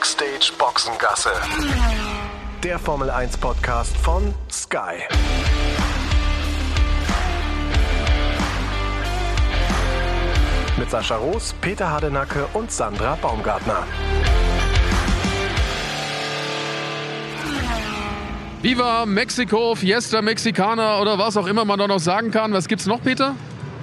Backstage Boxengasse. Der Formel 1 Podcast von Sky. Mit Sascha Roos, Peter Hardenacke und Sandra Baumgartner. Viva Mexico, Fiesta Mexicana oder was auch immer man da noch sagen kann. Was gibt's noch, Peter?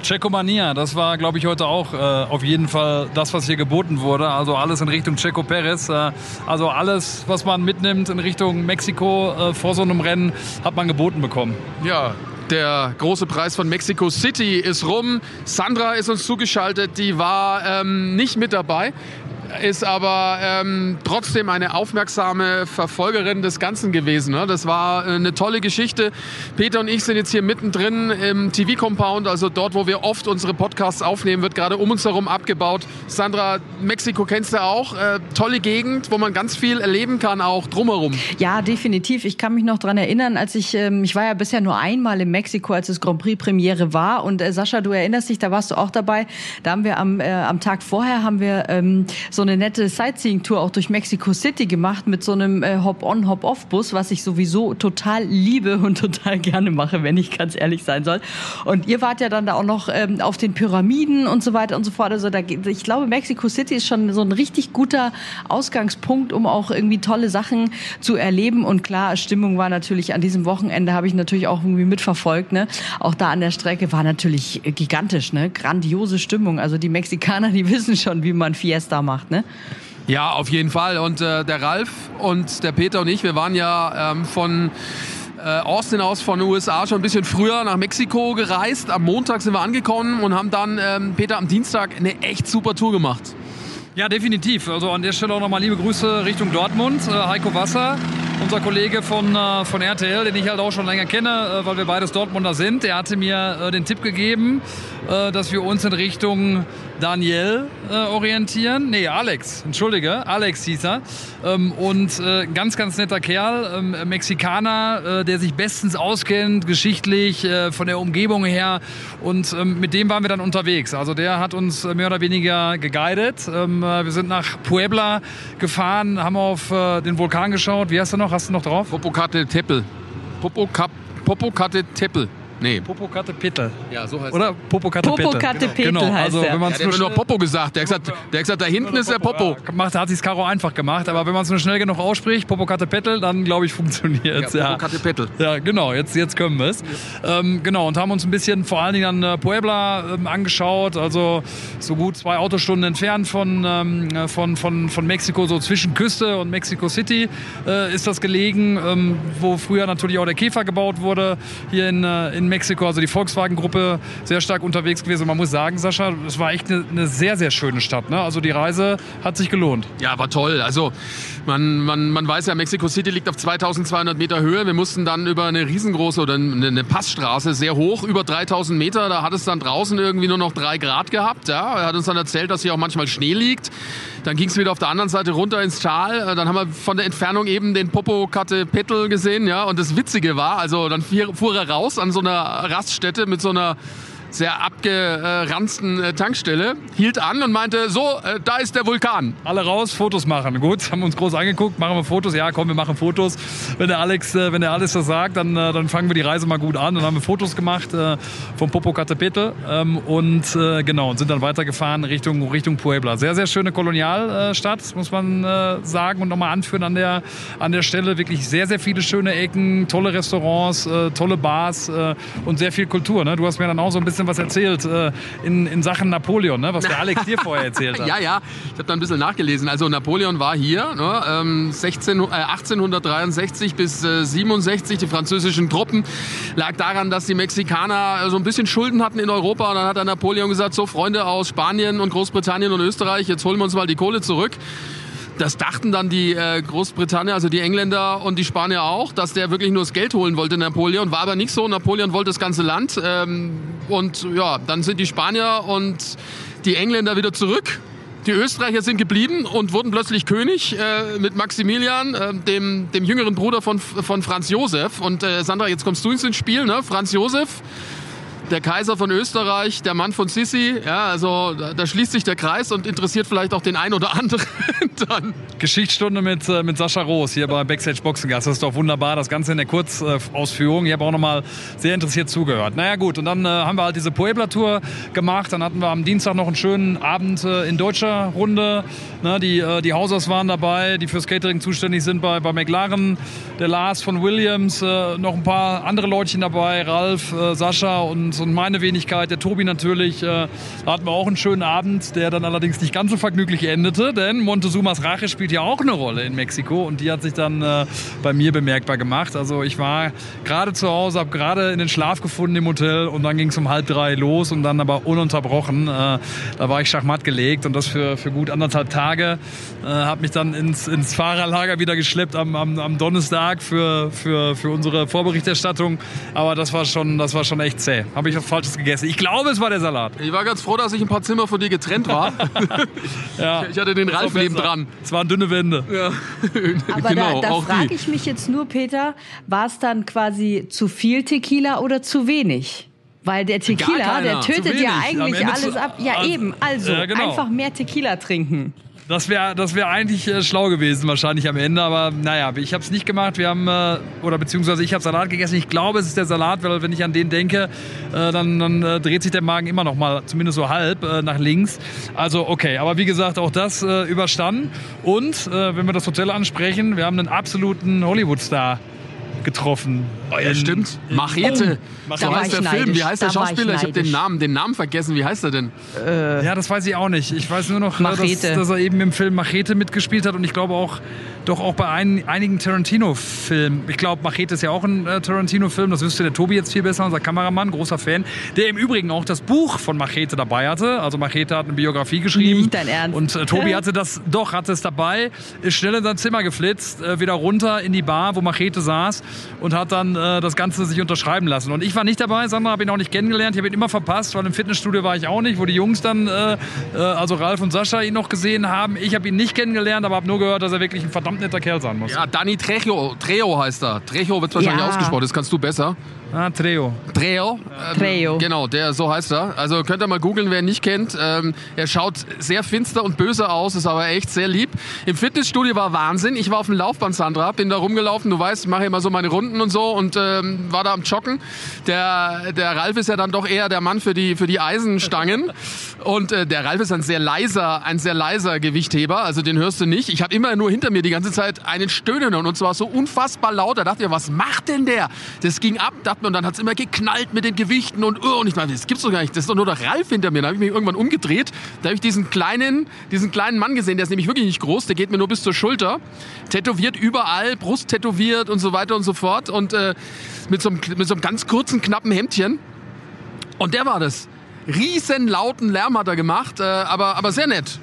Checomania, das war, glaube ich, heute auch äh, auf jeden Fall das, was hier geboten wurde. Also alles in Richtung Checo Perez. Äh, also alles, was man mitnimmt in Richtung Mexiko äh, vor so einem Rennen, hat man geboten bekommen. Ja, der große Preis von Mexico City ist rum. Sandra ist uns zugeschaltet, die war ähm, nicht mit dabei ist aber ähm, trotzdem eine aufmerksame Verfolgerin des Ganzen gewesen. Ne? Das war äh, eine tolle Geschichte. Peter und ich sind jetzt hier mittendrin im TV-Compound, also dort, wo wir oft unsere Podcasts aufnehmen, wird gerade um uns herum abgebaut. Sandra, Mexiko kennst du auch. Äh, tolle Gegend, wo man ganz viel erleben kann, auch drumherum. Ja, definitiv. Ich kann mich noch daran erinnern, als ich, ähm, ich war ja bisher nur einmal in Mexiko, als es Grand Prix Premiere war. Und äh, Sascha, du erinnerst dich, da warst du auch dabei. Da haben wir am, äh, am Tag vorher haben wir ähm, so eine nette Sightseeing-Tour auch durch Mexico City gemacht mit so einem äh, Hop-on, Hop-off-Bus, was ich sowieso total liebe und total gerne mache, wenn ich ganz ehrlich sein soll. Und ihr wart ja dann da auch noch ähm, auf den Pyramiden und so weiter und so fort. Also da, ich glaube, Mexico City ist schon so ein richtig guter Ausgangspunkt, um auch irgendwie tolle Sachen zu erleben. Und klar, Stimmung war natürlich an diesem Wochenende, habe ich natürlich auch irgendwie mitverfolgt. Ne? Auch da an der Strecke war natürlich gigantisch, ne? grandiose Stimmung. Also die Mexikaner, die wissen schon, wie man Fiesta macht gemacht, ne? Ja, auf jeden Fall. Und äh, der Ralf und der Peter und ich, wir waren ja ähm, von äh, Austin aus von den USA schon ein bisschen früher nach Mexiko gereist. Am Montag sind wir angekommen und haben dann ähm, Peter am Dienstag eine echt super Tour gemacht. Ja, definitiv. Also an der Stelle auch nochmal liebe Grüße Richtung Dortmund. Äh, Heiko Wasser, unser Kollege von, äh, von RTL, den ich halt auch schon länger kenne, äh, weil wir beides Dortmunder sind. Der hatte mir den Tipp gegeben, dass wir uns in Richtung Daniel orientieren. Nee, Alex, entschuldige, Alex hieß er. Ähm, und ganz, ganz netter Kerl, ähm, Mexikaner, der sich bestens auskennt, geschichtlich, von der Umgebung her. Und ähm, mit dem waren wir dann unterwegs. Also der hat uns mehr oder weniger geguidet. Äh, wir sind nach Puebla gefahren, haben auf äh, den Vulkan geschaut. Wie heißt er noch? Hast du noch drauf? Popocatépetl. Popocatépetl. Nee. Popocatépetl. Ja, so heißt Oder Popocatépetl. Popocatépetl genau. heißt also, wenn man Ja, der hat mir nur Popo gesagt. Der hat gesagt, der hat gesagt da hinten ist der Popo. Macht, hat sich Karo einfach gemacht, aber wenn man es nur schnell genug ausspricht, Popocatépetl, dann glaube ich funktioniert es. Ja, Popocatépetl. ja, genau, jetzt, jetzt können wir es. Ähm, genau, und haben uns ein bisschen vor allen Dingen an äh, Puebla ähm, angeschaut, also so gut zwei Autostunden entfernt von, ähm, äh, von, von, von Mexiko, so zwischen Küste und Mexico City äh, ist das gelegen, ähm, wo früher natürlich auch der Käfer gebaut wurde, hier in, äh, Mexiko, also die Volkswagen-Gruppe sehr stark unterwegs gewesen. Und man muss sagen, Sascha, es war echt eine, eine sehr, sehr schöne Stadt. Ne? Also die Reise hat sich gelohnt. Ja, war toll. Also man, man, man weiß ja, Mexico City liegt auf 2200 Meter Höhe. Wir mussten dann über eine riesengroße oder eine Passstraße sehr hoch, über 3000 Meter. Da hat es dann draußen irgendwie nur noch drei Grad gehabt. Ja, er hat uns dann erzählt, dass hier auch manchmal Schnee liegt. Dann ging es wieder auf der anderen Seite runter ins Tal. Dann haben wir von der Entfernung eben den Popocatépetl gesehen. Ja, und das Witzige war, also dann fuhr er raus an so einer Raststätte mit so einer sehr abgeranzten äh, Tankstelle, hielt an und meinte, so, äh, da ist der Vulkan. Alle raus, Fotos machen. Gut, haben uns groß angeguckt, machen wir Fotos. Ja, komm, wir machen Fotos. Wenn der Alex, äh, wenn der Alex das sagt, dann, dann fangen wir die Reise mal gut an. Dann haben wir Fotos gemacht vom Popocatépetl ähm, und genau und sind dann weitergefahren Richtung Richtung Puebla. Sehr sehr schöne Kolonialstadt, muss man sagen und nochmal anführen an der an der Stelle. Wirklich sehr sehr viele schöne Ecken, tolle Restaurants, tolle Bars und sehr viel Kultur. Ne? Du hast mir dann auch so ein bisschen was erzählt äh, in, in Sachen Napoleon, ne? was der Alex dir vorher erzählt hat. Ja, ja, ich habe da ein bisschen nachgelesen. Also Napoleon war hier, ne, ähm, 16, äh, 1863 bis äh, 67, die französischen Truppen. Lag daran, dass die Mexikaner so ein bisschen Schulden hatten in Europa. Und dann hat der Napoleon gesagt, so Freunde aus Spanien und Großbritannien und Österreich, jetzt holen wir uns mal die Kohle zurück. Das dachten dann die äh, Großbritannier, also die Engländer und die Spanier auch, dass der wirklich nur das Geld holen wollte, Napoleon. War aber nicht so. Napoleon wollte das ganze Land. Ähm, und ja, dann sind die Spanier und die Engländer wieder zurück. Die Österreicher sind geblieben und wurden plötzlich König äh, mit Maximilian, äh, dem, dem jüngeren Bruder von, von Franz Josef. Und äh, Sandra, jetzt kommst du ins Spiel, ne? Franz Josef der Kaiser von Österreich, der Mann von Sissi. Ja, also da, da schließt sich der Kreis und interessiert vielleicht auch den einen oder anderen dann. Geschichtsstunde mit, äh, mit Sascha Roos hier bei Backstage Boxengas. Das ist doch wunderbar, das Ganze in der Kurzausführung. Ich habe auch nochmal sehr interessiert zugehört. Naja gut, und dann äh, haben wir halt diese Puebla-Tour gemacht. Dann hatten wir am Dienstag noch einen schönen Abend äh, in deutscher Runde. Ne, die, äh, die Hausers waren dabei, die fürs Catering zuständig sind bei, bei McLaren. Der Lars von Williams, äh, noch ein paar andere Leutchen dabei, Ralf, Sascha und, und meine Wenigkeit, der Tobi natürlich. da hatten wir auch einen schönen Abend, der dann allerdings nicht ganz so vergnüglich endete, denn Montezumas Rache spielt ja auch eine Rolle in Mexiko und die hat sich dann bei mir bemerkbar gemacht. Also ich war gerade zu Hause, habe gerade in den Schlaf gefunden im Hotel und dann ging es um halb drei los und dann aber ununterbrochen. da war ich schachmatt gelegt und das für, für gut anderthalb Tage. Äh, habe mich dann ins, ins Fahrerlager wieder geschleppt am, am, am Donnerstag für, für, für unsere Vorberichterstattung. Aber das war schon, das war schon echt zäh. Habe ich was Falsches gegessen. Ich glaube, es war der Salat. Ich war ganz froh, dass ich ein paar Zimmer von dir getrennt war. ja, ich hatte den Ralf neben dran. Es waren dünne Wände. Ja. Aber genau, da, da frage ich mich jetzt nur, Peter, war es dann quasi zu viel Tequila oder zu wenig? Weil der Tequila, der tötet ja eigentlich alles ab. Ja, eben. Also, ja, genau. einfach mehr Tequila trinken. Das wäre das wär eigentlich äh, schlau gewesen, wahrscheinlich am Ende. Aber naja, ich habe es nicht gemacht. Wir haben, äh, oder beziehungsweise ich habe Salat gegessen. Ich glaube, es ist der Salat, weil wenn ich an den denke, äh, dann, dann äh, dreht sich der Magen immer noch mal, zumindest so halb, äh, nach links. Also okay, aber wie gesagt, auch das äh, überstanden. Und wenn wir das Hotel ansprechen, wir haben einen absoluten Hollywood-Star getroffen. Oh ja, stimmt. Machete. Oh, so heißt der Film. Wie heißt der Schauspieler? Ich, ich habe den Namen, den Namen vergessen. Wie heißt er denn? Äh, ja, das weiß ich auch nicht. Ich weiß nur noch, dass, dass, er eben im Film Machete mitgespielt hat und ich glaube auch doch auch bei ein, einigen Tarantino-Filmen. Ich glaube, Machete ist ja auch ein äh, Tarantino-Film. Das wüsste der Tobi jetzt viel besser, unser Kameramann, großer Fan, der im Übrigen auch das Buch von Machete dabei hatte. Also Machete hat eine Biografie geschrieben. Nicht dein Ernst. Und äh, Tobi hatte das, doch, hatte es dabei, ist schnell in sein Zimmer geflitzt, äh, wieder runter in die Bar, wo Machete saß und hat dann äh, das Ganze sich unterschreiben lassen. Und ich war nicht dabei, Sandra habe ihn auch nicht kennengelernt. Ich habe ihn immer verpasst, weil im Fitnessstudio war ich auch nicht, wo die Jungs dann, äh, äh, also Ralf und Sascha, ihn noch gesehen haben. Ich habe ihn nicht kennengelernt, aber habe nur gehört, dass er wirklich ein verdammt netter Kerl sein muss. Ja, Dani Trejo, Trejo heißt er. Trejo wird wahrscheinlich ja. ausgesprochen, das kannst du besser. Ah, Treo. Treo. Ähm, Treo. Genau, der, so heißt er. Also könnt ihr mal googeln, wer ihn nicht kennt. Ähm, er schaut sehr finster und böse aus, ist aber echt sehr lieb. Im Fitnessstudio war Wahnsinn. Ich war auf dem Laufband, Sandra, bin da rumgelaufen. Du weißt, ich mache immer so meine Runden und so und ähm, war da am Joggen. Der, der Ralf ist ja dann doch eher der Mann für die, für die Eisenstangen. Und äh, der Ralf ist ein sehr leiser, ein sehr leiser Gewichtheber. Also den hörst du nicht. Ich habe immer nur hinter mir die ganze Zeit einen Stöhnen und zwar so unfassbar laut. Da dachte ich, was macht denn der? Das ging ab. Da und dann hat es immer geknallt mit den Gewichten und, oh, und ich meine, das gibt's doch gar nicht. Das ist doch nur der Ralf hinter mir. Da habe ich mich irgendwann umgedreht. Da habe ich diesen kleinen, diesen kleinen Mann gesehen, der ist nämlich wirklich nicht groß, der geht mir nur bis zur Schulter. Tätowiert überall, Brust tätowiert und so weiter und so fort. Und äh, mit, so einem, mit so einem ganz kurzen, knappen Hemdchen. Und der war das. Riesen lauten Lärm hat er gemacht, äh, aber, aber sehr nett.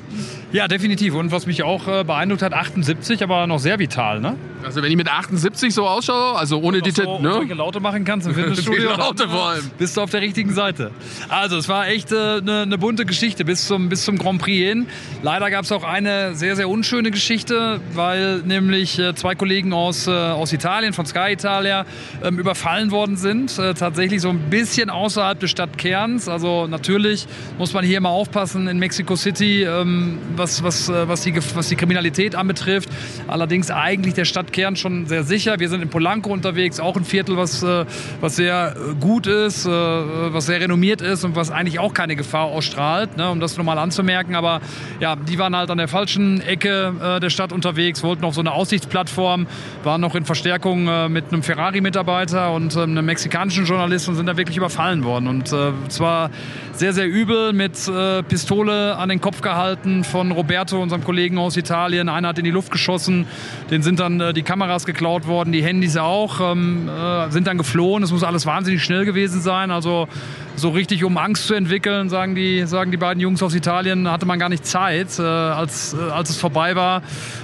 Ja, definitiv. Und was mich auch äh, beeindruckt hat, 78, aber noch sehr vital, ne? Also wenn ich mit 78 so ausschaue, also ohne die... So, ne? Laute machen kannst im Fitnessstudio, Laute vor allem. bist du auf der richtigen Seite. Also es war echt eine äh, ne, ne bunte Geschichte bis zum, bis zum Grand Prix hin. Leider gab es auch eine sehr, sehr unschöne Geschichte, weil nämlich äh, zwei Kollegen aus, äh, aus Italien, von Sky Italia, ähm, überfallen worden sind. Äh, tatsächlich so ein bisschen außerhalb des Stadtkerns. Also natürlich muss man hier immer aufpassen in Mexico City, ähm, was, was, äh, was, die, was die Kriminalität anbetrifft. Allerdings eigentlich der Stadt Kern schon sehr sicher. Wir sind in Polanco unterwegs, auch ein Viertel, was, äh, was sehr äh, gut ist, was sehr renommiert ist und was eigentlich auch keine Gefahr ausstrahlt, ne, um das nochmal anzumerken. Aber ja, die waren halt an der falschen Ecke der Stadt unterwegs, wollten auf so eine Aussichtsplattform, waren noch in Verstärkung mit einem Ferrari-Mitarbeiter und einem mexikanischen Journalisten und sind da wirklich überfallen worden. Und zwar sehr, sehr übel mit Pistole an den Kopf gehalten von Roberto, unserem Kollegen aus Italien. Einer hat in die Luft geschossen, den sind dann die Kameras geklaut worden, die Handys auch, ähm, äh, sind dann geflohen. Es muss alles wahnsinnig schnell gewesen sein. Also so richtig um Angst zu entwickeln, sagen die, sagen die beiden Jungs aus Italien, hatte man gar nicht Zeit, äh, als, äh, als es vorbei war.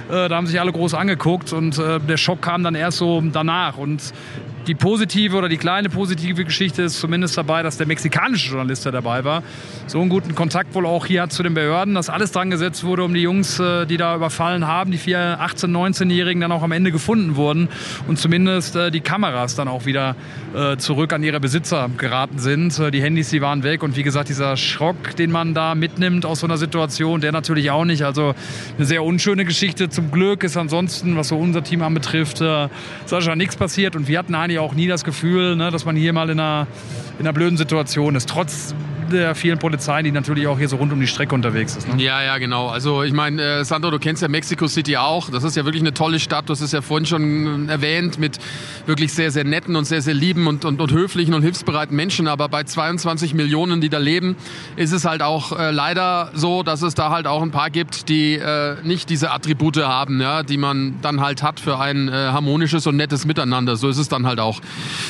Äh, da haben sich alle groß angeguckt und äh, der Schock kam dann erst so danach. Und die positive oder die kleine positive Geschichte ist zumindest dabei, dass der mexikanische Journalist, der dabei war, so einen guten Kontakt wohl auch hier hat zu den Behörden, dass alles dran gesetzt wurde, um die Jungs, äh, die da überfallen haben, die vier 18-, 19-Jährigen dann auch am Ende gefunden wurden und zumindest äh, die Kameras dann auch wieder äh, zurück an ihre Besitzer geraten sind. Die Handys, die waren weg und wie gesagt, dieser Schrock, den man da mitnimmt aus so einer Situation, der natürlich auch nicht. Also eine sehr unschöne Geschichte. Zum Glück ist ansonsten, was so unser Team anbetrifft, Sascha nichts passiert und wir hatten eigentlich auch nie das Gefühl, ne, dass man hier mal in einer, in einer blöden Situation ist. Trotz der vielen Polizei, die natürlich auch hier so rund um die Strecke unterwegs ist. Ne? Ja, ja, genau. Also ich meine, äh, Sandro, du kennst ja Mexico City auch. Das ist ja wirklich eine tolle Stadt. Du hast es ja vorhin schon erwähnt mit wirklich sehr, sehr netten und sehr, sehr lieben und, und, und höflichen und hilfsbereiten Menschen. Aber bei 22 Millionen, die da leben, ist es halt auch äh, leider so, dass es da halt auch ein paar gibt, die äh, nicht diese Attribute haben, ja, die man dann halt hat für ein äh, harmonisches und nettes Miteinander. So ist es dann halt auch.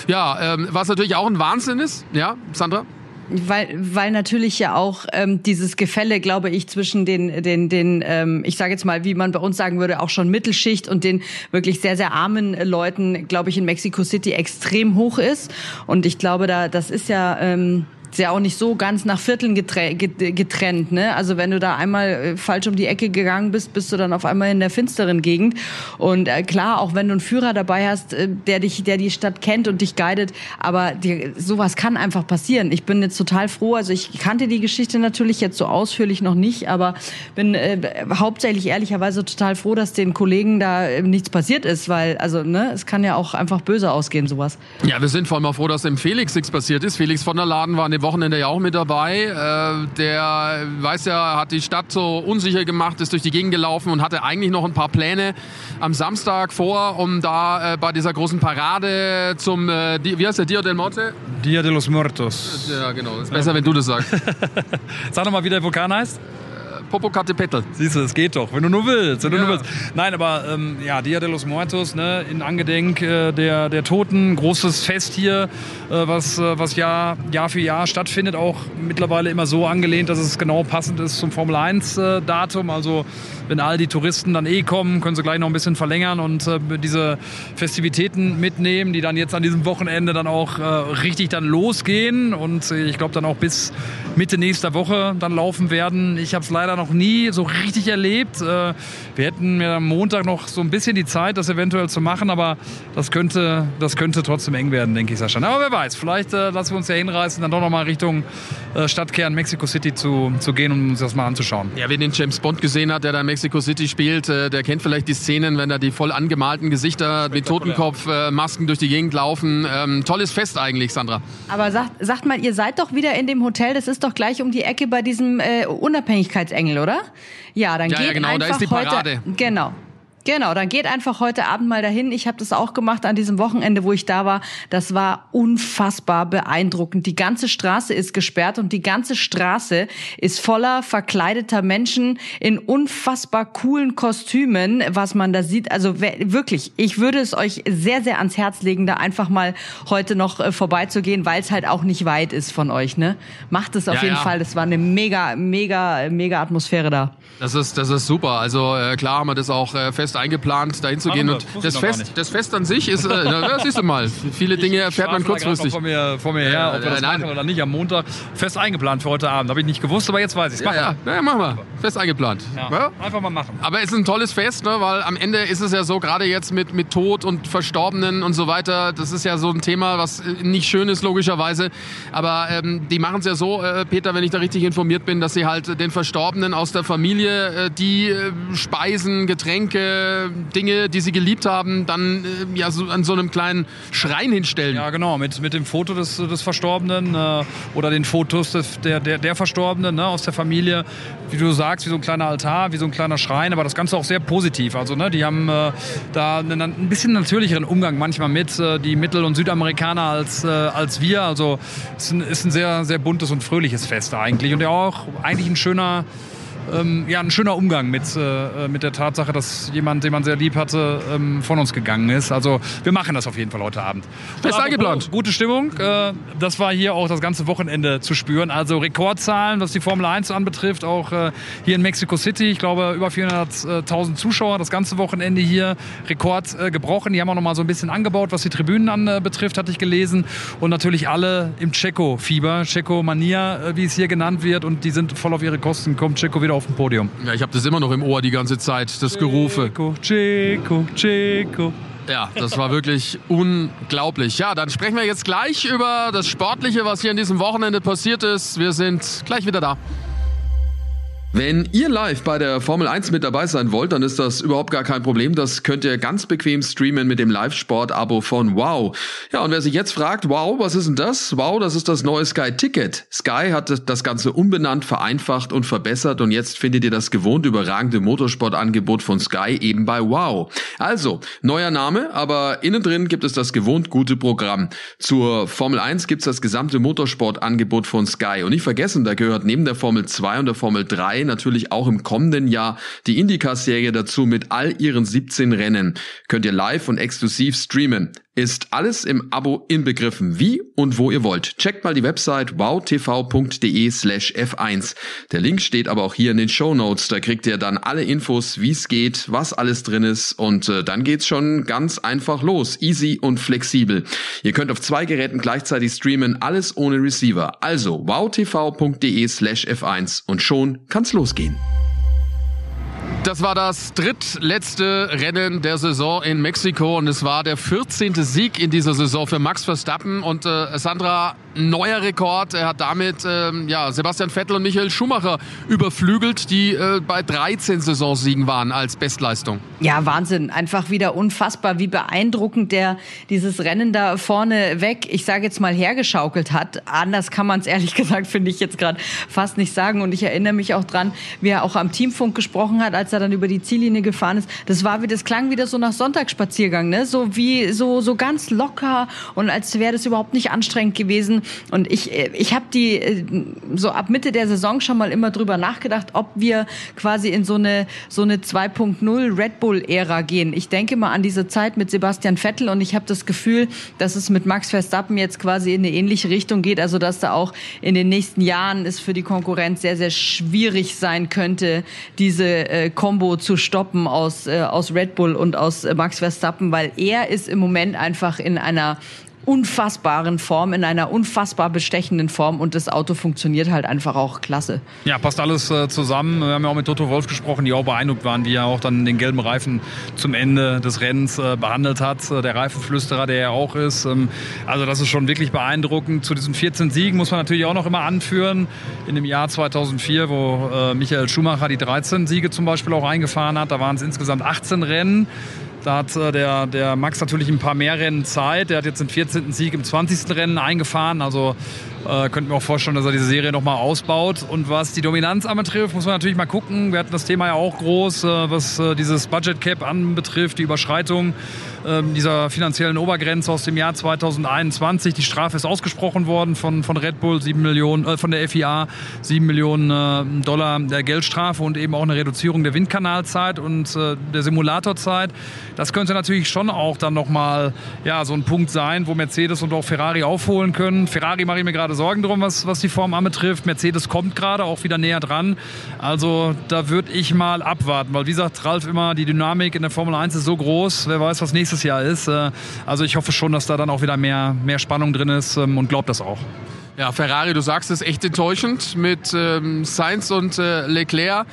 Ja, ähm, was natürlich auch ein Wahnsinn ist, ja, Sandra? Weil, weil natürlich ja auch ähm, dieses Gefälle, glaube ich, zwischen den, den, den ähm, ich sage jetzt mal, wie man bei uns sagen würde, auch schon Mittelschicht und den wirklich sehr, sehr armen Leuten, glaube ich, in Mexico City extrem hoch ist. Und ich glaube, da das ist ja ähm, ist ja auch nicht so ganz nach Vierteln getrennt. Ne? Also wenn du da einmal äh, falsch um die Ecke gegangen bist, bist du dann auf einmal in der finsteren Gegend. Und äh, klar, auch wenn du einen Führer dabei hast, äh, der dich, der die Stadt kennt und dich guidet, aber dir, sowas kann einfach passieren. Ich bin jetzt total froh. Also ich kannte die Geschichte natürlich jetzt so ausführlich noch nicht, aber bin äh, hauptsächlich ehrlicherweise total froh, dass den Kollegen da äh, nichts passiert ist, weil also ne, es kann ja auch einfach böse ausgehen sowas. Ja, wir sind vor allem auch froh, dass dem Felix nichts passiert ist. Felix von der Laden war eine Wochenende ja auch mit dabei. Äh, der weiß ja, hat die Stadt so unsicher gemacht, ist durch die Gegend gelaufen und hatte eigentlich noch ein paar Pläne am Samstag vor, um da äh, bei dieser großen Parade zum, äh, wie heißt der, Dia del Morte? Dia de los Muertos. Ja, genau. Ist besser, wenn du das sagst. Sag nochmal, wie der Vulkan heißt. Popocatépetl. Siehst du, es geht doch, wenn du nur willst. Wenn ja. du nur willst. Nein, aber ähm, ja, Dia de los Muertos, ne, in Angedenk äh, der, der Toten, großes Fest hier, äh, was, äh, was Jahr, Jahr für Jahr stattfindet, auch mittlerweile immer so angelehnt, dass es genau passend ist zum Formel 1 äh, Datum. Also wenn all die Touristen dann eh kommen, können sie gleich noch ein bisschen verlängern und äh, diese Festivitäten mitnehmen, die dann jetzt an diesem Wochenende dann auch äh, richtig dann losgehen und ich glaube dann auch bis Mitte nächster Woche dann laufen werden. Ich habe es leider noch nie so richtig erlebt. Äh, wir hätten mir am Montag noch so ein bisschen die Zeit, das eventuell zu machen, aber das könnte, das könnte trotzdem eng werden, denke ich, Sascha. Aber wer weiß, vielleicht äh, lassen wir uns ja hinreißen, dann doch noch mal Richtung äh, Stadtkern Mexico City zu, zu gehen, um uns das mal anzuschauen. Ja, wer den James Bond gesehen hat, der da in Mexico City spielt, der kennt vielleicht die Szenen, wenn da die voll angemalten Gesichter mit Totenkopfmasken durch die Gegend laufen. Ähm, tolles Fest eigentlich, Sandra. Aber sagt, sagt mal, ihr seid doch wieder in dem Hotel, das ist doch gleich um die Ecke bei diesem äh, Unabhängigkeitsengel, oder? Ja, dann ja, geht ja, genau, einfach da heute. Genau. Genau, dann geht einfach heute Abend mal dahin. Ich habe das auch gemacht an diesem Wochenende, wo ich da war. Das war unfassbar beeindruckend. Die ganze Straße ist gesperrt und die ganze Straße ist voller verkleideter Menschen in unfassbar coolen Kostümen, was man da sieht. Also wirklich, ich würde es euch sehr, sehr ans Herz legen, da einfach mal heute noch äh, vorbeizugehen, weil es halt auch nicht weit ist von euch. Ne? Macht es auf ja, jeden ja. Fall. Das war eine mega, mega, mega Atmosphäre da. Das ist, das ist super. Also äh, klar haben wir das auch äh, fest eingeplant, dahin zu gehen. Und das Fest, das Fest an sich ist, äh, na, siehst du mal, viele Dinge erfährt man kurzfristig. Vor mir, vor mir her, ob wir das machen oder nicht am Montag. Fest eingeplant für heute Abend. Habe ich nicht gewusst, aber jetzt weiß ich es. Ja, ja. ja, machen wir. Fest eingeplant. Ja. Einfach mal machen. Aber es ist ein tolles Fest, ne, weil am Ende ist es ja so, gerade jetzt mit, mit Tod und Verstorbenen und so weiter, das ist ja so ein Thema, was äh, nicht schön ist, logischerweise. Aber ähm, die machen es ja so, äh, Peter, wenn ich da richtig informiert bin, dass sie halt den Verstorbenen aus der Familie äh, die äh, Speisen, Getränke, Dinge, die sie geliebt haben, dann äh, ja so an so einem kleinen Schrein hinstellen. Ja, genau, mit, mit dem Foto des, des Verstorbenen äh, oder den Fotos des, der, der, der Verstorbenen ne, aus der Familie. Wie du sagst, wie so ein kleiner Altar, wie so ein kleiner Schrein, aber das Ganze auch sehr positiv. Also ne, die haben äh, da einen, ein bisschen natürlicheren Umgang manchmal mit, äh, die Mittel- und Südamerikaner als, äh, als wir. Also es ist ein, ist ein sehr, sehr buntes und fröhliches Fest eigentlich und ja auch eigentlich ein schöner ähm, ja, ein schöner Umgang mit, äh, mit der Tatsache, dass jemand, den man sehr lieb hatte, ähm, von uns gegangen ist. Also wir machen das auf jeden Fall heute Abend. Fest eingeplant. Gute Stimmung. Äh, das war hier auch das ganze Wochenende zu spüren. Also Rekordzahlen, was die Formel 1 anbetrifft, auch äh, hier in Mexico City. Ich glaube, über 400.000 Zuschauer das ganze Wochenende hier. Rekord äh, gebrochen. Die haben auch noch mal so ein bisschen angebaut, was die Tribünen anbetrifft, hatte ich gelesen. Und natürlich alle im Checo-Fieber, Checo-Mania, äh, wie es hier genannt wird. Und die sind voll auf ihre Kosten. Kommt Checo wieder auf dem Podium. Ja, ich habe das immer noch im Ohr die ganze Zeit, das Gerufe. Checo, Checo, Checo. Ja, das war wirklich unglaublich. Ja, dann sprechen wir jetzt gleich über das Sportliche, was hier an diesem Wochenende passiert ist. Wir sind gleich wieder da. Wenn ihr live bei der Formel 1 mit dabei sein wollt, dann ist das überhaupt gar kein Problem. Das könnt ihr ganz bequem streamen mit dem Live-Sport-Abo von Wow. Ja, und wer sich jetzt fragt, wow, was ist denn das? Wow, das ist das neue Sky Ticket. Sky hat das Ganze umbenannt, vereinfacht und verbessert und jetzt findet ihr das gewohnt überragende Motorsportangebot von Sky eben bei Wow. Also, neuer Name, aber innen drin gibt es das gewohnt gute Programm. Zur Formel 1 gibt's das gesamte Motorsportangebot von Sky. Und nicht vergessen, da gehört neben der Formel 2 und der Formel 3 natürlich auch im kommenden Jahr die IndyCar-Serie dazu mit all ihren 17 Rennen. Könnt ihr live und exklusiv streamen. Ist alles im Abo inbegriffen, wie und wo ihr wollt. Checkt mal die Website wowtv.de slash f1. Der Link steht aber auch hier in den Show Notes. Da kriegt ihr dann alle Infos, wie es geht, was alles drin ist und äh, dann geht's schon ganz einfach los. Easy und flexibel. Ihr könnt auf zwei Geräten gleichzeitig streamen, alles ohne Receiver. Also wowtv.de slash f1 und schon kann's losgehen. Das war das drittletzte Rennen der Saison in Mexiko und es war der 14. Sieg in dieser Saison für Max Verstappen und äh, Sandra neuer Rekord. Er hat damit ähm, ja, Sebastian Vettel und Michael Schumacher überflügelt, die äh, bei 13 Saisonsiegen waren als Bestleistung. Ja, Wahnsinn. Einfach wieder unfassbar, wie beeindruckend der dieses Rennen da vorne weg, ich sage jetzt mal, hergeschaukelt hat. Anders kann man es ehrlich gesagt, finde ich jetzt gerade fast nicht sagen. Und ich erinnere mich auch dran, wie er auch am Teamfunk gesprochen hat, als er dann über die Ziellinie gefahren ist. Das war wie, das klang wieder so nach Sonntagsspaziergang, ne? So wie, so, so ganz locker und als wäre das überhaupt nicht anstrengend gewesen. Und ich, ich habe die äh, so ab Mitte der Saison schon mal immer drüber nachgedacht, ob wir quasi in so eine, so eine 2.0 Red Bull-Ära gehen. Ich denke mal an diese Zeit mit Sebastian Vettel und ich habe das Gefühl, dass es mit Max Verstappen jetzt quasi in eine ähnliche Richtung geht. Also dass da auch in den nächsten Jahren es für die Konkurrenz sehr, sehr schwierig sein könnte, diese äh, Combo zu stoppen aus, äh, aus Red Bull und aus äh, Max Verstappen, weil er ist im Moment einfach in einer unfassbaren Form, in einer unfassbar bestechenden Form und das Auto funktioniert halt einfach auch klasse. Ja, passt alles äh, zusammen. Wir haben ja auch mit Toto Wolf gesprochen, die auch beeindruckt waren, wie er auch dann den gelben Reifen zum Ende des Rennens äh, behandelt hat. Äh, der Reifenflüsterer, der er auch ist. Ähm, also das ist schon wirklich beeindruckend. Zu diesen 14 Siegen muss man natürlich auch noch immer anführen. In dem Jahr 2004, wo äh, Michael Schumacher die 13 Siege zum Beispiel auch eingefahren hat, da waren es insgesamt 18 Rennen. Da hat äh, der, der Max natürlich ein paar mehr Rennen Zeit. Der hat jetzt den 14. Sieg im 20. Rennen eingefahren. Also äh, könnten wir auch vorstellen, dass er diese Serie nochmal ausbaut. Und was die Dominanz anbetrifft, muss man natürlich mal gucken. Wir hatten das Thema ja auch groß, äh, was äh, dieses Budget Cap anbetrifft, die Überschreitung ähm, dieser finanziellen Obergrenze aus dem Jahr 2021. Die Strafe ist ausgesprochen worden von, von Red Bull, 7 Millionen, äh, von der FIA, 7 Millionen äh, Dollar der Geldstrafe und eben auch eine Reduzierung der Windkanalzeit und äh, der Simulatorzeit. Das könnte natürlich schon auch dann nochmal ja, so ein Punkt sein, wo Mercedes und auch Ferrari aufholen können. Ferrari mache ich mir gerade Sorgen drum, was, was die Form anbetrifft. Mercedes kommt gerade auch wieder näher dran. Also da würde ich mal abwarten, weil wie sagt Ralf immer, die Dynamik in der Formel 1 ist so groß. Wer weiß, was nächstes Jahr ist. Äh, also ich hoffe schon, dass da dann auch wieder mehr, mehr Spannung drin ist ähm, und glaube das auch. Ja, Ferrari, du sagst es echt enttäuschend mit ähm, Sainz und äh, Leclerc.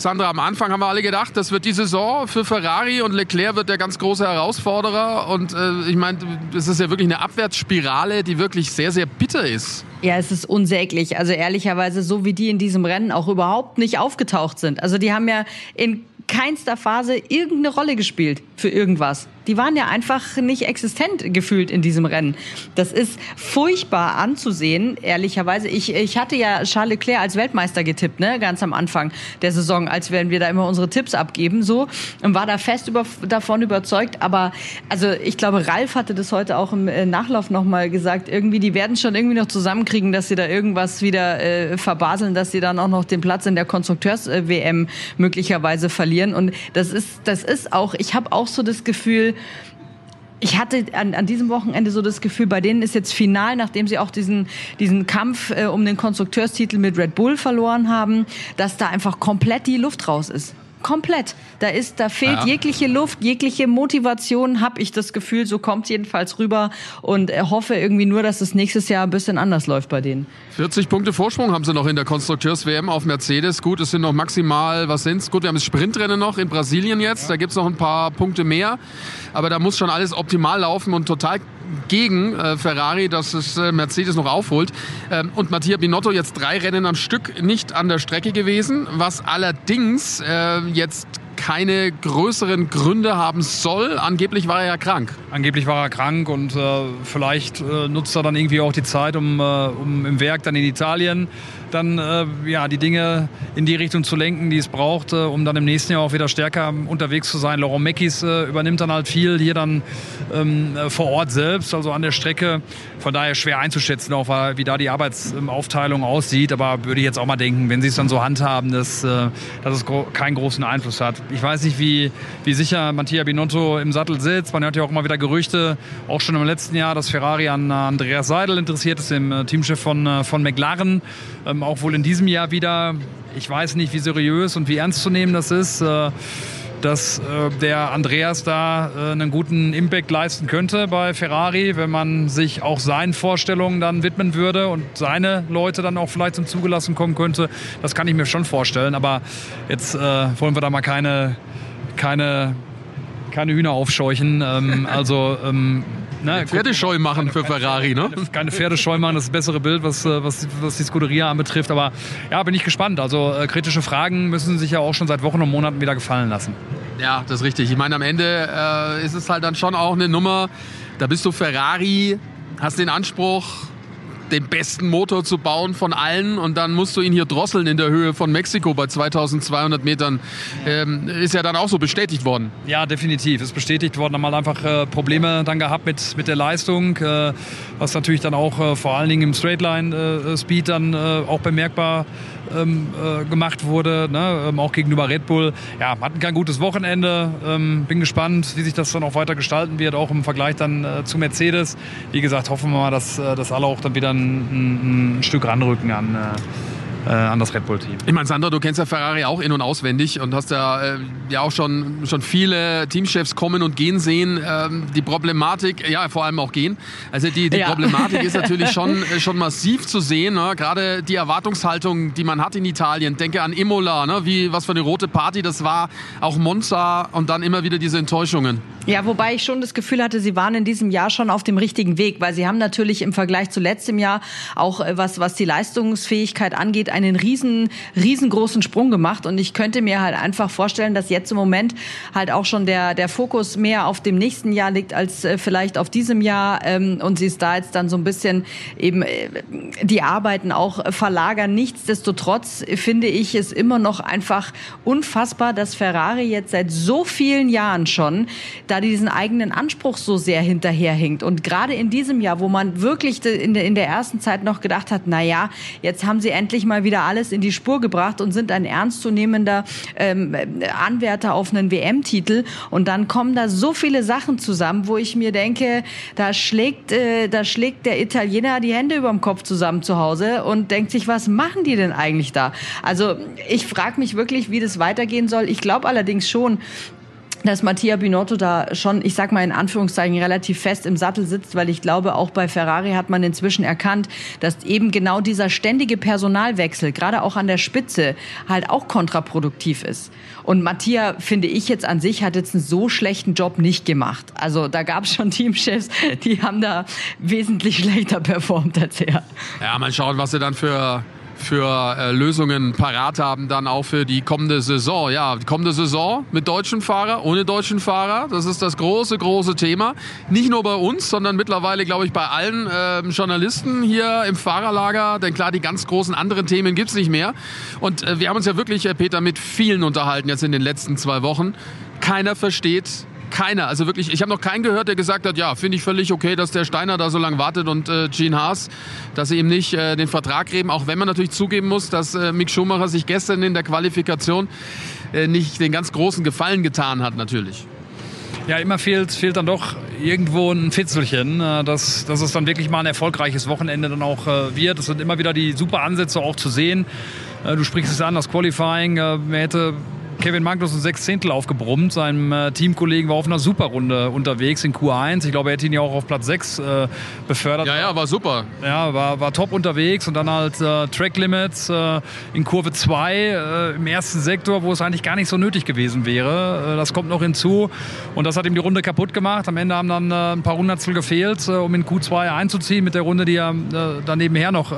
Sandra, am Anfang haben wir alle gedacht, das wird die Saison für Ferrari und Leclerc wird der ganz große Herausforderer. Und äh, ich meine, es ist ja wirklich eine Abwärtsspirale, die wirklich sehr, sehr bitter ist. Ja, es ist unsäglich. Also ehrlicherweise, so wie die in diesem Rennen auch überhaupt nicht aufgetaucht sind. Also die haben ja in keinster Phase irgendeine Rolle gespielt für irgendwas. Die waren ja einfach nicht existent gefühlt in diesem Rennen. Das ist furchtbar anzusehen, ehrlicherweise. Ich, ich hatte ja Charles Leclerc als Weltmeister getippt, ne, ganz am Anfang der Saison, als wenn wir da immer unsere Tipps abgeben, so. Und war da fest über, davon überzeugt. Aber, also, ich glaube, Ralf hatte das heute auch im äh, Nachlauf nochmal gesagt. Irgendwie, die werden schon irgendwie noch zusammenkriegen, dass sie da irgendwas wieder äh, verbaseln, dass sie dann auch noch den Platz in der Konstrukteurs-WM möglicherweise verlieren. Und das ist, das ist auch, ich habe auch so das Gefühl, ich hatte an, an diesem Wochenende so das Gefühl, bei denen ist jetzt final, nachdem sie auch diesen, diesen Kampf äh, um den Konstrukteurstitel mit Red Bull verloren haben, dass da einfach komplett die Luft raus ist. Komplett. Da ist, da fehlt ja. jegliche Luft, jegliche Motivation, habe ich das Gefühl. So kommt jedenfalls rüber und hoffe irgendwie nur, dass es nächstes Jahr ein bisschen anders läuft bei denen. 40 Punkte Vorsprung haben sie noch in der Konstrukteurs-WM auf Mercedes. Gut, es sind noch maximal, was sind's? Gut, wir haben das Sprintrennen noch in Brasilien jetzt. Da gibt's noch ein paar Punkte mehr. Aber da muss schon alles optimal laufen und total gegen äh, Ferrari, dass es äh, Mercedes noch aufholt. Ähm, und Mattia Binotto jetzt drei Rennen am Stück nicht an der Strecke gewesen, was allerdings äh, jetzt keine größeren Gründe haben soll. Angeblich war er ja krank. Angeblich war er krank und äh, vielleicht äh, nutzt er dann irgendwie auch die Zeit, um, äh, um im Werk dann in Italien dann äh, ja, die Dinge in die Richtung zu lenken, die es braucht, äh, um dann im nächsten Jahr auch wieder stärker unterwegs zu sein. Laurent Meckis äh, übernimmt dann halt viel hier dann ähm, vor Ort selbst, also an der Strecke. Von daher schwer einzuschätzen, auch wie da die Arbeitsaufteilung aussieht. Aber würde ich jetzt auch mal denken, wenn sie es dann so handhaben, dass, äh, dass es gro keinen großen Einfluss hat. Ich weiß nicht, wie, wie sicher Mattia Binotto im Sattel sitzt. Man hört ja auch immer wieder Gerüchte, auch schon im letzten Jahr, dass Ferrari an Andreas Seidel interessiert ist, dem äh, Teamchef von, äh, von McLaren. Ähm, auch wohl in diesem Jahr wieder. Ich weiß nicht, wie seriös und wie ernst zu nehmen das ist. Äh, dass äh, der Andreas da äh, einen guten Impact leisten könnte bei Ferrari, wenn man sich auch seinen Vorstellungen dann widmen würde und seine Leute dann auch vielleicht zum Zugelassen kommen könnte. Das kann ich mir schon vorstellen. Aber jetzt äh, wollen wir da mal keine, keine, keine Hühner aufscheuchen. Ähm, also ähm, Ne, Pferdescheu machen für Ferrari, ne? Keine Pferdescheu machen, das ist das bessere Bild, was, äh, was, was die Scuderia anbetrifft. Aber ja, bin ich gespannt. Also äh, kritische Fragen müssen sich ja auch schon seit Wochen und Monaten wieder gefallen lassen. Ja, das ist richtig. Ich meine, am Ende äh, ist es halt dann schon auch eine Nummer, da bist du Ferrari, hast den Anspruch, den besten Motor zu bauen von allen und dann musst du ihn hier drosseln in der Höhe von Mexiko bei 2200 Metern. Ähm, ist ja dann auch so bestätigt worden. Ja, definitiv. Ist bestätigt worden. Haben halt einfach äh, Probleme dann gehabt mit, mit der Leistung, äh, was natürlich dann auch äh, vor allen Dingen im Straightline-Speed äh, dann äh, auch bemerkbar ähm, äh, gemacht wurde, ne? ähm, auch gegenüber Red Bull. Ja, hatten kein gutes Wochenende. Ähm, bin gespannt, wie sich das dann auch weiter gestalten wird, auch im Vergleich dann äh, zu Mercedes. Wie gesagt, hoffen wir mal, dass, äh, dass alle auch dann wieder ein, ein, ein Stück ranrücken an äh, an das Red Bull-Team. Ich meine, Sandra, du kennst ja Ferrari auch in- und auswendig und hast ja, äh, ja auch schon, schon viele Teamchefs kommen und gehen sehen. Ähm, die Problematik, ja, vor allem auch gehen. Also die, die ja. Problematik ist natürlich schon, äh, schon massiv zu sehen. Ne? Gerade die Erwartungshaltung, die man hat in Italien. Denke an Imola, ne? wie, was für eine rote Party das war. Auch Monza und dann immer wieder diese Enttäuschungen. Ja, wobei ich schon das Gefühl hatte, sie waren in diesem Jahr schon auf dem richtigen Weg, weil sie haben natürlich im Vergleich zu letztem Jahr auch äh, was, was die Leistungsfähigkeit angeht, einen riesen, riesengroßen Sprung gemacht. Und ich könnte mir halt einfach vorstellen, dass jetzt im Moment halt auch schon der, der Fokus mehr auf dem nächsten Jahr liegt als äh, vielleicht auf diesem Jahr. Ähm, und sie ist da jetzt dann so ein bisschen eben äh, die Arbeiten auch verlagern. Nichtsdestotrotz finde ich es immer noch einfach unfassbar, dass Ferrari jetzt seit so vielen Jahren schon da diesen eigenen Anspruch so sehr hinterherhinkt. Und gerade in diesem Jahr, wo man wirklich in der, ersten Zeit noch gedacht hat, na ja, jetzt haben sie endlich mal wieder alles in die Spur gebracht und sind ein ernstzunehmender ähm, Anwärter auf einen WM-Titel. Und dann kommen da so viele Sachen zusammen, wo ich mir denke, da schlägt, äh, da schlägt der Italiener die Hände über dem Kopf zusammen zu Hause und denkt sich, was machen die denn eigentlich da? Also ich frage mich wirklich, wie das weitergehen soll. Ich glaube allerdings schon, dass Mattia Binotto da schon, ich sag mal in Anführungszeichen, relativ fest im Sattel sitzt, weil ich glaube, auch bei Ferrari hat man inzwischen erkannt, dass eben genau dieser ständige Personalwechsel, gerade auch an der Spitze, halt auch kontraproduktiv ist. Und Mattia, finde ich jetzt an sich, hat jetzt einen so schlechten Job nicht gemacht. Also da gab es schon Teamchefs, die haben da wesentlich schlechter performt als er. Ja, mal schauen, was er dann für für äh, Lösungen parat haben, dann auch für die kommende Saison. Ja, die kommende Saison mit deutschen Fahrer, ohne deutschen Fahrer, das ist das große, große Thema. Nicht nur bei uns, sondern mittlerweile, glaube ich, bei allen äh, Journalisten hier im Fahrerlager. Denn klar, die ganz großen anderen Themen gibt's nicht mehr. Und äh, wir haben uns ja wirklich, Herr Peter, mit vielen unterhalten jetzt in den letzten zwei Wochen. Keiner versteht, keiner. Also wirklich, ich habe noch keinen gehört, der gesagt hat, ja, finde ich völlig okay, dass der Steiner da so lange wartet und äh, Gene Haas, dass sie ihm nicht äh, den Vertrag geben. Auch wenn man natürlich zugeben muss, dass äh, Mick Schumacher sich gestern in der Qualifikation äh, nicht den ganz großen Gefallen getan hat, natürlich. Ja, immer fehlt, fehlt dann doch irgendwo ein Fitzelchen, äh, dass, dass es dann wirklich mal ein erfolgreiches Wochenende dann auch äh, wird. Es sind immer wieder die super Ansätze auch zu sehen. Äh, du sprichst es an, das Qualifying, man hätte Kevin Magnussen sechs Zehntel aufgebrummt. Sein äh, Teamkollegen war auf einer Superrunde unterwegs in Q1. Ich glaube, er hätte ihn ja auch auf Platz 6 äh, befördert. Ja, ja, war super. Ja, war, war top unterwegs und dann halt äh, Track Limits äh, in Kurve 2 äh, im ersten Sektor, wo es eigentlich gar nicht so nötig gewesen wäre. Äh, das kommt noch hinzu und das hat ihm die Runde kaputt gemacht. Am Ende haben dann ein paar Hundertstel gefehlt, um in Q2 einzuziehen mit der Runde, die er dann nebenher noch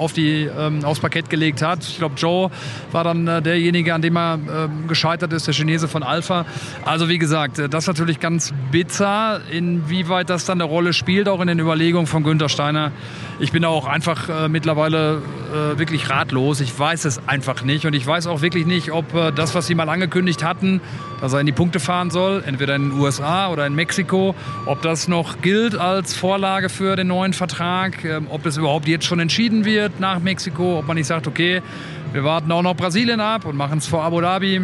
auf die, ähm, aufs Parkett gelegt hat. Ich glaube, Joe war dann derjenige, an dem er ähm, gescheitert ist, der Chinese von Alpha. Also wie gesagt, äh, das ist natürlich ganz bitter, inwieweit das dann eine Rolle spielt, auch in den Überlegungen von Günther Steiner. Ich bin auch einfach äh, mittlerweile äh, wirklich ratlos. Ich weiß es einfach nicht und ich weiß auch wirklich nicht, ob äh, das, was sie mal angekündigt hatten, dass er in die Punkte fahren soll, entweder in den USA oder in Mexiko, ob das noch gilt als Vorlage für den neuen Vertrag, ähm, ob es überhaupt jetzt schon entschieden wird nach Mexiko, ob man nicht sagt, okay, wir warten auch noch Brasilien ab und machen es vor Abu Dhabi.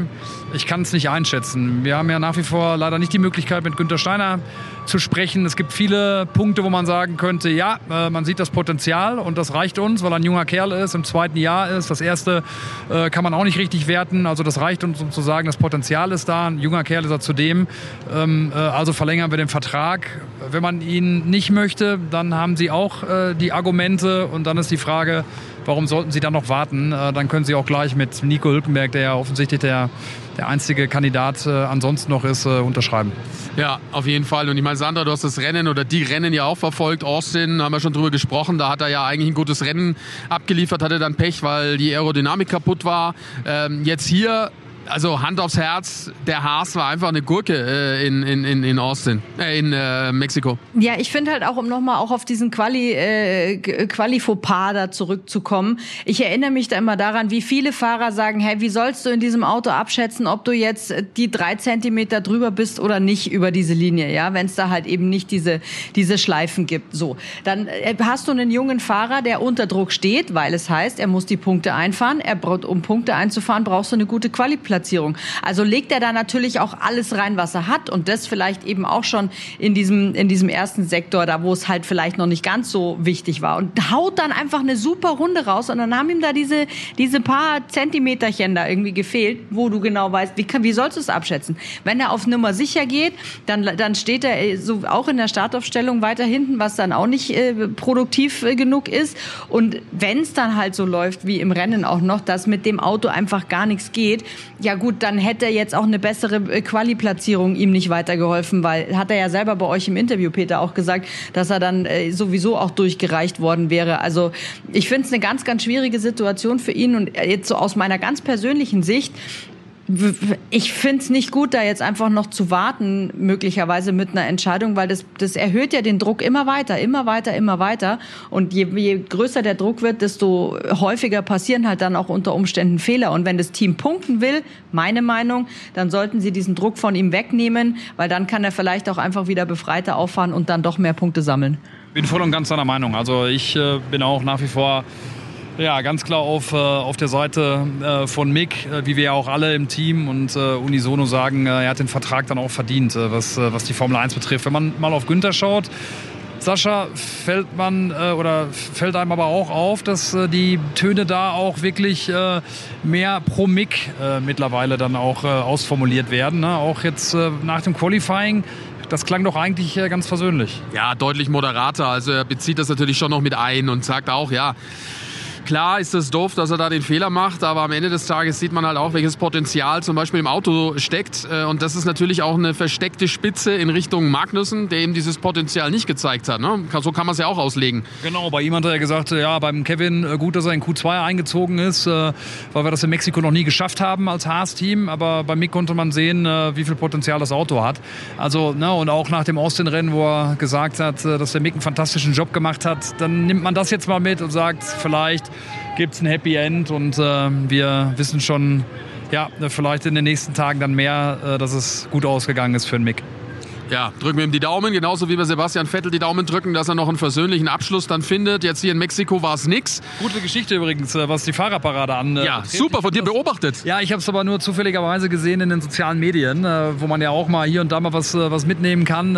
Ich kann es nicht einschätzen. Wir haben ja nach wie vor leider nicht die Möglichkeit, mit Günter Steiner zu sprechen. Es gibt viele Punkte, wo man sagen könnte, ja, äh, man sieht das Potenzial und das reicht uns, weil er ein junger Kerl ist, im zweiten Jahr ist. Das erste äh, kann man auch nicht richtig werten. Also das reicht uns, um zu sagen, das Potenzial ist da. Ein junger Kerl ist er zudem. Ähm, äh, also verlängern wir den Vertrag. Wenn man ihn nicht möchte, dann haben sie auch die Argumente und dann ist die Frage, warum sollten Sie dann noch warten? Äh, dann können Sie auch gleich mit Nico Hülkenberg, der ja offensichtlich der, der einzige Kandidat äh, ansonsten noch ist, äh, unterschreiben. Ja, auf jeden Fall. Und ich meine, Sandra, du hast das Rennen oder die Rennen ja auch verfolgt. Austin, haben wir schon drüber gesprochen, da hat er ja eigentlich ein gutes Rennen abgeliefert, hatte dann Pech, weil die Aerodynamik kaputt war. Ähm, jetzt hier also Hand aufs Herz, der Haas war einfach eine Gurke äh, in, in, in Austin, äh, in äh, Mexiko. Ja, ich finde halt auch, um nochmal auch auf diesen Quali, äh, Quali-Fauxpas da zurückzukommen, ich erinnere mich da immer daran, wie viele Fahrer sagen, hey, wie sollst du in diesem Auto abschätzen, ob du jetzt die drei Zentimeter drüber bist oder nicht über diese Linie, ja, wenn es da halt eben nicht diese, diese Schleifen gibt. So, dann äh, hast du einen jungen Fahrer, der unter Druck steht, weil es heißt, er muss die Punkte einfahren. Er, um Punkte einzufahren, brauchst du eine gute Quali-Platzierung. Platzierung. Also legt er da natürlich auch alles rein, was er hat und das vielleicht eben auch schon in diesem, in diesem ersten Sektor, da wo es halt vielleicht noch nicht ganz so wichtig war und haut dann einfach eine super Runde raus und dann haben ihm da diese, diese paar Zentimeterchen da irgendwie gefehlt, wo du genau weißt, wie, wie sollst du es abschätzen? Wenn er auf Nummer sicher geht, dann, dann steht er äh, so auch in der Startaufstellung weiter hinten, was dann auch nicht äh, produktiv äh, genug ist. Und wenn es dann halt so läuft wie im Rennen auch noch, dass mit dem Auto einfach gar nichts geht, gut, dann hätte jetzt auch eine bessere äh, Quali-Platzierung ihm nicht weitergeholfen, weil hat er ja selber bei euch im Interview, Peter, auch gesagt, dass er dann äh, sowieso auch durchgereicht worden wäre. Also ich finde es eine ganz, ganz schwierige Situation für ihn und jetzt so aus meiner ganz persönlichen Sicht ich finde es nicht gut, da jetzt einfach noch zu warten, möglicherweise mit einer Entscheidung, weil das, das erhöht ja den Druck immer weiter, immer weiter, immer weiter. Und je, je größer der Druck wird, desto häufiger passieren halt dann auch unter Umständen Fehler. Und wenn das Team punkten will, meine Meinung, dann sollten sie diesen Druck von ihm wegnehmen, weil dann kann er vielleicht auch einfach wieder befreiter auffahren und dann doch mehr Punkte sammeln. Bin voll und ganz deiner Meinung. Also ich äh, bin auch nach wie vor ja, ganz klar auf, äh, auf der Seite äh, von Mick, äh, wie wir ja auch alle im Team und äh, unisono sagen, äh, er hat den Vertrag dann auch verdient, äh, was, was die Formel 1 betrifft. Wenn man mal auf Günther schaut, Sascha, fällt man oder fällt einem aber auch auf, dass die Töne da auch wirklich mehr pro Mick mittlerweile dann auch ausformuliert werden. Ne? Auch jetzt nach dem Qualifying das klang doch eigentlich ganz versöhnlich. Ja, deutlich moderater. Also er bezieht das natürlich schon noch mit ein und sagt auch, ja, klar ist es doof, dass er da den Fehler macht, aber am Ende des Tages sieht man halt auch, welches Potenzial zum Beispiel im Auto steckt. Äh, und das ist natürlich auch eine versteckte Spitze in Richtung Magnussen, der eben dieses Potenzial nicht gezeigt hat. Ne? So kann man es ja auch auslegen. Genau, bei ihm hat er gesagt, ja, beim Kevin äh, gut, dass er in Q2 eingezogen ist, äh, weil wir das in Mexiko noch nie geschafft haben als Haas-Team. Aber bei Mick konnte man sehen, wie viel Potenzial das Auto hat. Also, ne, und auch nach dem Austin-Rennen, wo er gesagt hat, dass der Mick einen fantastischen Job gemacht hat, dann nimmt man das jetzt mal mit und sagt, vielleicht gibt es ein Happy End und äh, wir wissen schon, ja, vielleicht in den nächsten Tagen dann mehr, äh, dass es gut ausgegangen ist für den Mick ja, drücken wir ihm die Daumen, genauso wie wir Sebastian Vettel die Daumen drücken, dass er noch einen versöhnlichen Abschluss dann findet. Jetzt hier in Mexiko war es nix. Gute Geschichte übrigens, äh, was die Fahrerparade an. Äh, ja, super, von dir beobachtet. Ja, ich habe es aber nur zufälligerweise gesehen in den sozialen Medien, äh, wo man ja auch mal hier und da mal was, was mitnehmen kann,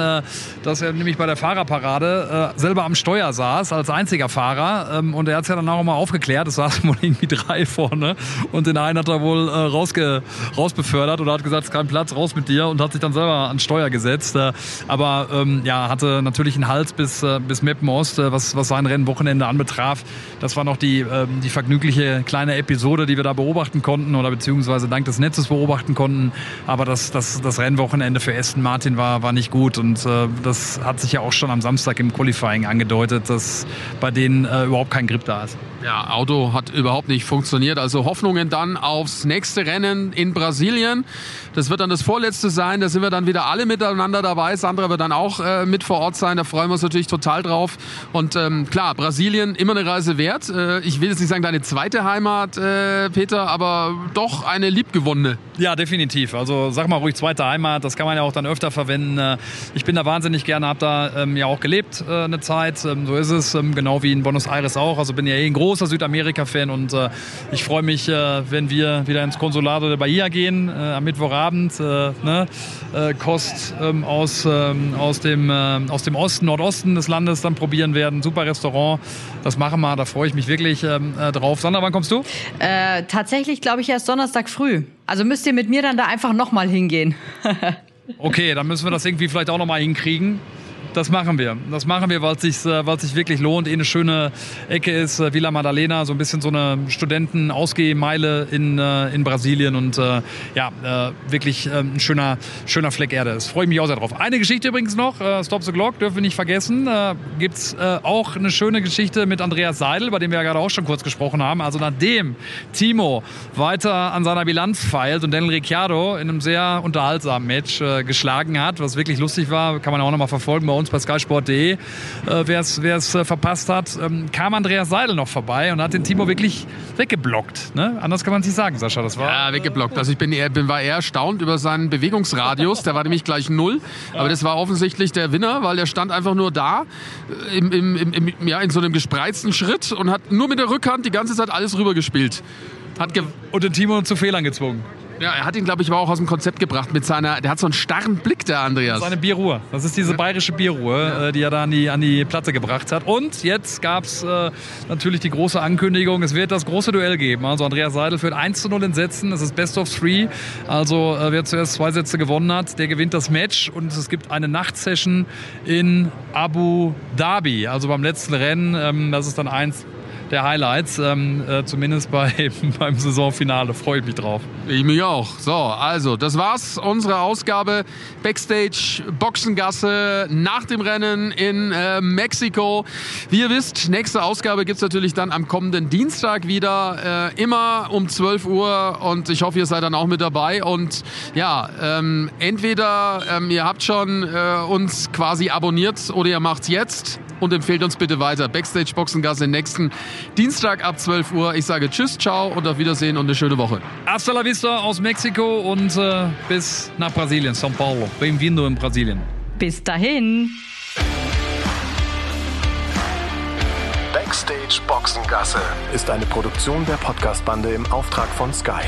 dass er nämlich bei der Fahrerparade selber am Steuer saß, als einziger Fahrer. Ähm, und er hat es ja dann auch mal aufgeklärt, es saßen wohl irgendwie drei vorne und den einen hat er wohl rausge, rausbefördert oder hat gesagt, es ist kein Platz, raus mit dir und hat sich dann selber an Steuer gesetzt. Aber ähm, ja, hatte natürlich einen Hals bis, äh, bis Meppenost, äh, was, was sein Rennwochenende anbetraf. Das war noch die, ähm, die vergnügliche kleine Episode, die wir da beobachten konnten oder beziehungsweise dank des Netzes beobachten konnten. Aber das, das, das Rennwochenende für Aston Martin war, war nicht gut und äh, das hat sich ja auch schon am Samstag im Qualifying angedeutet, dass bei denen äh, überhaupt kein Grip da ist. Ja, Auto hat überhaupt nicht funktioniert. Also Hoffnungen dann aufs nächste Rennen in Brasilien. Das wird dann das vorletzte sein. Da sind wir dann wieder alle miteinander dabei. Sandra wird dann auch äh, mit vor Ort sein. Da freuen wir uns natürlich total drauf. Und ähm, klar, Brasilien immer eine Reise wert. Äh, ich will jetzt nicht sagen deine zweite Heimat, äh, Peter, aber doch eine liebgewonnene. Ja, definitiv. Also sag mal ruhig zweite Heimat. Das kann man ja auch dann öfter verwenden. Äh, ich bin da wahnsinnig gerne, habe da ähm, ja auch gelebt äh, eine Zeit. Ähm, so ist es, ähm, genau wie in Buenos Aires auch. Also bin ja eh ein großer Südamerika-Fan und äh, ich freue mich, äh, wenn wir wieder ins Consulado de Bahia gehen äh, am Mittwochabend. Äh, ne? Äh, Kost ähm, aus, ähm, aus, dem, aus dem Osten, Nordosten des Landes dann probieren werden. Super Restaurant. Das machen wir, da freue ich mich wirklich ähm, drauf. Sandra, wann kommst du? tatsächlich glaube ich erst Donnerstag früh. Also müsst ihr mit mir dann da einfach nochmal hingehen. okay, dann müssen wir das irgendwie vielleicht auch nochmal hinkriegen. Das machen wir. Das machen wir, weil es sich, äh, sich wirklich lohnt. Eh eine schöne Ecke ist äh, Villa Madalena, so ein bisschen so eine Studenten-Ausgehmeile in, äh, in Brasilien und ja, wirklich ein schöner, schöner Fleck Erde. Das freue ich mich auch sehr drauf. Eine Geschichte übrigens noch, Stop the Clock, dürfen wir nicht vergessen. Gibt es auch eine schöne Geschichte mit Andreas Seidel, bei dem wir ja gerade auch schon kurz gesprochen haben. Also nachdem Timo weiter an seiner Bilanz feilt und Daniel Ricciardo in einem sehr unterhaltsamen Match geschlagen hat, was wirklich lustig war, kann man auch nochmal verfolgen bei uns bei skysport.de, äh, wer es äh, verpasst hat, ähm, kam Andreas Seidel noch vorbei und hat den Timo wirklich weggeblockt. Ne? Anders kann man es nicht sagen, Sascha. Das war, ja, weggeblockt. Also ich bin, eher, bin, war eher erstaunt über seinen Bewegungsradius. Der war nämlich gleich null. Aber das war offensichtlich der Winner, weil der stand einfach nur da äh, im, im, im, ja, in so einem gespreizten Schritt und hat nur mit der Rückhand die ganze Zeit alles rübergespielt. Hat und den Timo zu Fehlern gezwungen. Ja, er hat ihn, glaube ich, aber auch aus dem Konzept gebracht mit seiner, der hat so einen starren Blick, der Andreas. Seine Bierruhe. Das ist diese bayerische Bierruhe, ja. Äh, die er da an die, an die Platte gebracht hat. Und jetzt gab es äh, natürlich die große Ankündigung, es wird das große Duell geben. Also Andreas Seidel führt 1 zu 0 in Sätzen. Es ist Best of Three. Also äh, wer zuerst zwei Sätze gewonnen hat, der gewinnt das Match. Und es gibt eine Nachtsession in Abu Dhabi. Also beim letzten Rennen. Ähm, das ist dann eins der Highlights, ähm, äh, zumindest bei, beim Saisonfinale. Freue ich mich drauf. Ich mich auch. So, also, das war's. Unsere Ausgabe Backstage Boxengasse nach dem Rennen in äh, Mexiko. Wie ihr wisst, nächste Ausgabe gibt's natürlich dann am kommenden Dienstag wieder. Äh, immer um 12 Uhr und ich hoffe, ihr seid dann auch mit dabei. Und ja, ähm, entweder ähm, ihr habt schon äh, uns quasi abonniert oder ihr macht's jetzt und empfehlt uns bitte weiter. Backstage Boxengasse nächsten Dienstag ab 12 Uhr. Ich sage Tschüss, ciao und auf Wiedersehen und eine schöne Woche. Hasta la vista aus Mexiko und äh, bis nach Brasilien, São Paulo. Bem-vindo in Brasilien. Bis dahin. Backstage Boxengasse ist eine Produktion der Podcastbande im Auftrag von Sky.